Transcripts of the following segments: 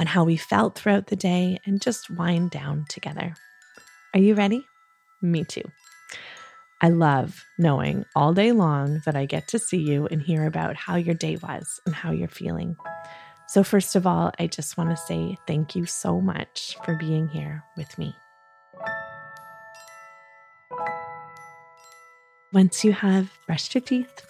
on how we felt throughout the day, and just wind down together. Are you ready? Me too. I love knowing all day long that I get to see you and hear about how your day was and how you're feeling. So, first of all, I just want to say thank you so much for being here with me. Once you have brushed your teeth,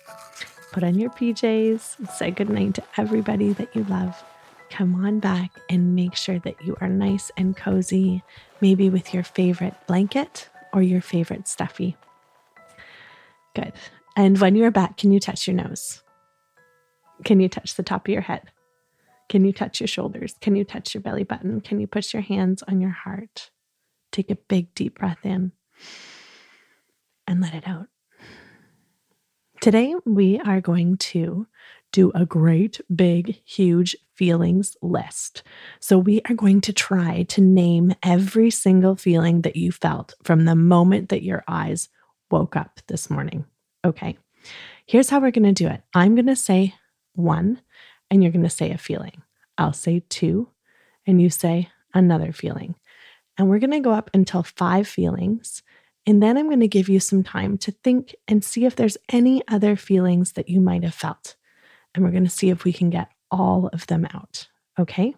put on your PJs, say goodnight to everybody that you love, come on back and make sure that you are nice and cozy, maybe with your favorite blanket or your favorite stuffy. Good. And when you are back, can you touch your nose? Can you touch the top of your head? Can you touch your shoulders? Can you touch your belly button? Can you put your hands on your heart? Take a big, deep breath in and let it out. Today, we are going to do a great, big, huge feelings list. So, we are going to try to name every single feeling that you felt from the moment that your eyes woke up this morning. Okay, here's how we're going to do it I'm going to say one, and you're going to say a feeling. I'll say two, and you say another feeling. And we're going to go up until five feelings. And then I'm going to give you some time to think and see if there's any other feelings that you might have felt. And we're going to see if we can get all of them out. Okay?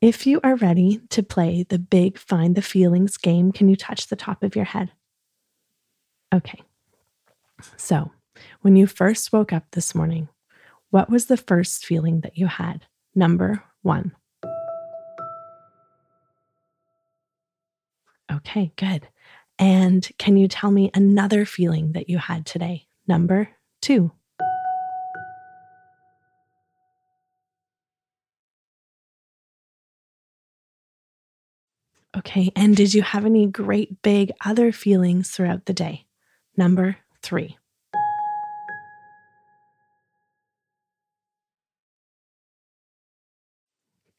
If you are ready to play the big Find the Feelings game, can you touch the top of your head? Okay. So, when you first woke up this morning, what was the first feeling that you had? Number one. Okay, good. And can you tell me another feeling that you had today? Number two. Okay, and did you have any great big other feelings throughout the day? Number three.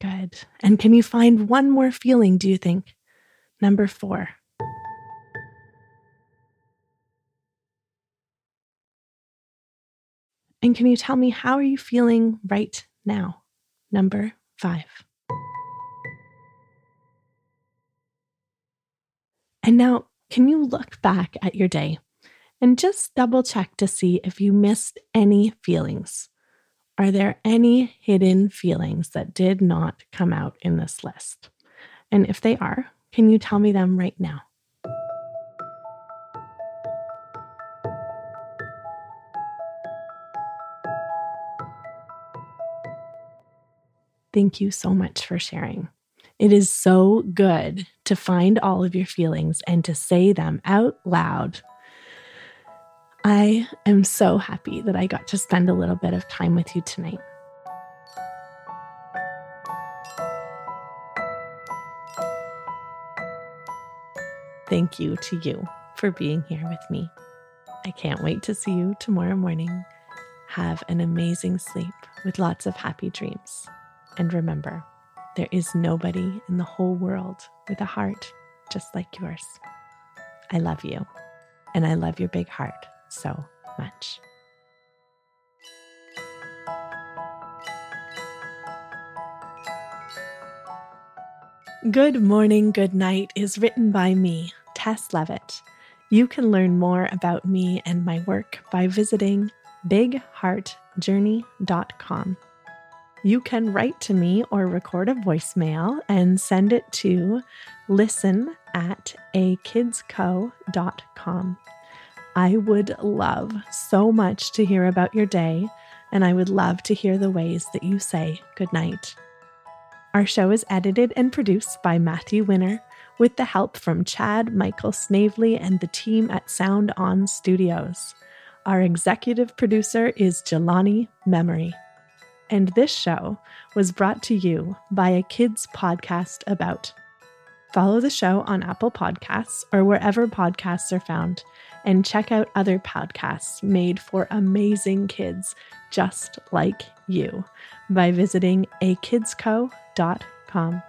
Good. And can you find one more feeling, do you think? Number four. And can you tell me how are you feeling right now? Number five. And now, can you look back at your day and just double check to see if you missed any feelings? Are there any hidden feelings that did not come out in this list? And if they are, can you tell me them right now? Thank you so much for sharing. It is so good to find all of your feelings and to say them out loud. I am so happy that I got to spend a little bit of time with you tonight. Thank you to you for being here with me. I can't wait to see you tomorrow morning. Have an amazing sleep with lots of happy dreams. And remember, there is nobody in the whole world with a heart just like yours. I love you, and I love your big heart so much. Good Morning, Good Night is written by me, Taes Leavitt. You can learn more about me and my work by visiting bigheartjourney.com. You can write to me or record a voicemail and send it to listen at akidsco.com. I would love so much to hear about your day, and I would love to hear the ways that you say goodnight. Our show is edited and produced by Matthew Winner with the help from Chad Michael Snavely and the team at Sound On Studios. Our executive producer is Jelani Memory. And this show was brought to you by a kids podcast about. Follow the show on Apple Podcasts or wherever podcasts are found, and check out other podcasts made for amazing kids just like you by visiting akidsco.com.